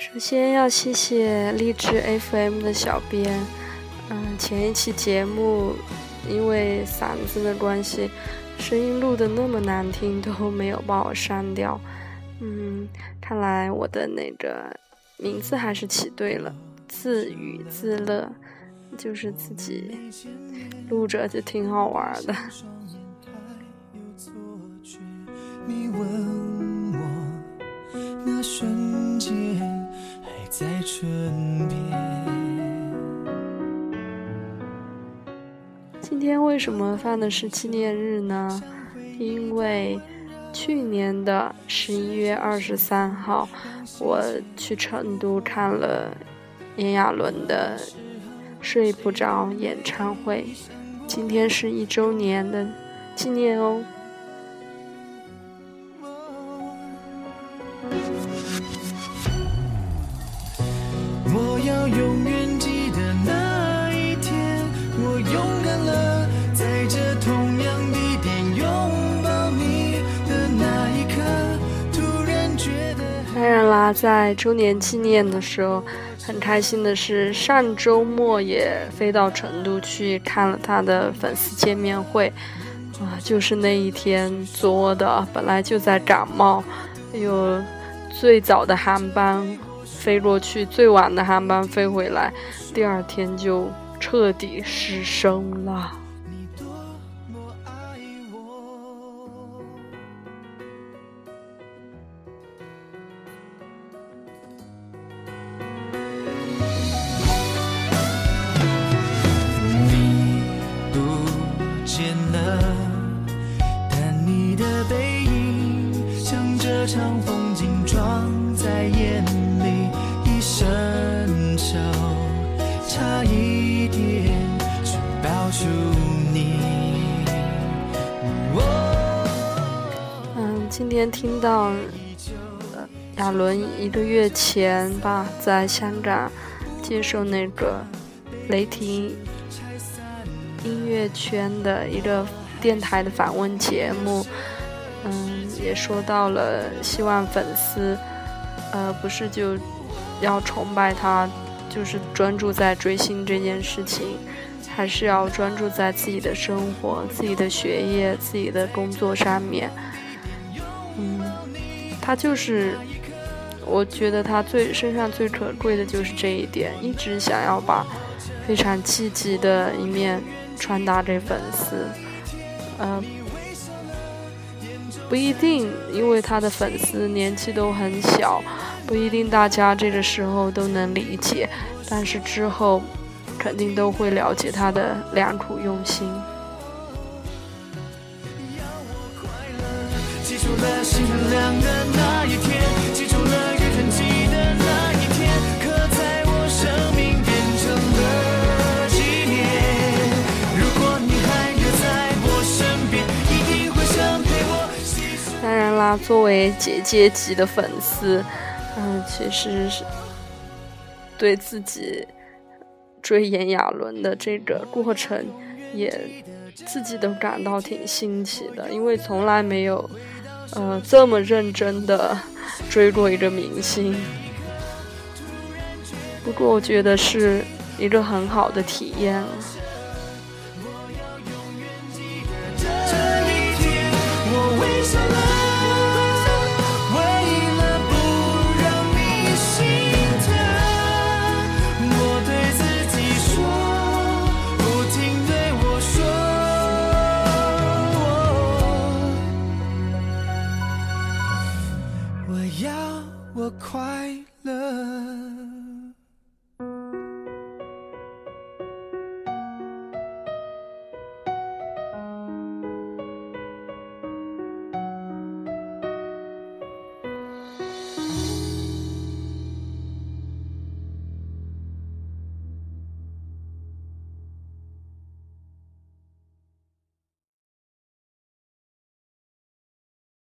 首先要谢谢励志 FM 的小编，嗯，前一期节目因为嗓子的关系，声音录的那么难听，都没有把我删掉。嗯，看来我的那个名字还是起对了，自娱自乐，就是自己录着就挺好玩的。你问今天为什么放的是纪念日呢？因为去年的十一月二十三号，我去成都看了炎亚纶的《睡不着》演唱会，今天是一周年的纪念哦。当然啦在周年纪念的时候，很开心的是，上周末也飞到成都去看了他的粉丝见面会，啊，就是那一天作的，本来就在感冒，有最早的航班飞过去，最晚的航班飞回来，第二天就彻底失声了。今天听到，亚伦一个月前吧，在香港接受那个雷霆音乐圈的一个电台的访问节目，嗯，也说到了希望粉丝，呃，不是就要崇拜他，就是专注在追星这件事情，还是要专注在自己的生活、自己的学业、自己的工作上面。嗯，他就是，我觉得他最身上最可贵的就是这一点，一直想要把非常积极的一面传达给粉丝。呃，不一定，因为他的粉丝年纪都很小，不一定大家这个时候都能理解，但是之后肯定都会了解他的良苦用心。记住了，心很凉的那一天作为姐姐级的粉丝，嗯，其实是对自己追炎亚纶的这个过程，也自己都感到挺新奇的，因为从来没有。呃，这么认真的追过一个明星，不过我觉得是一个很好的体验了。我快乐。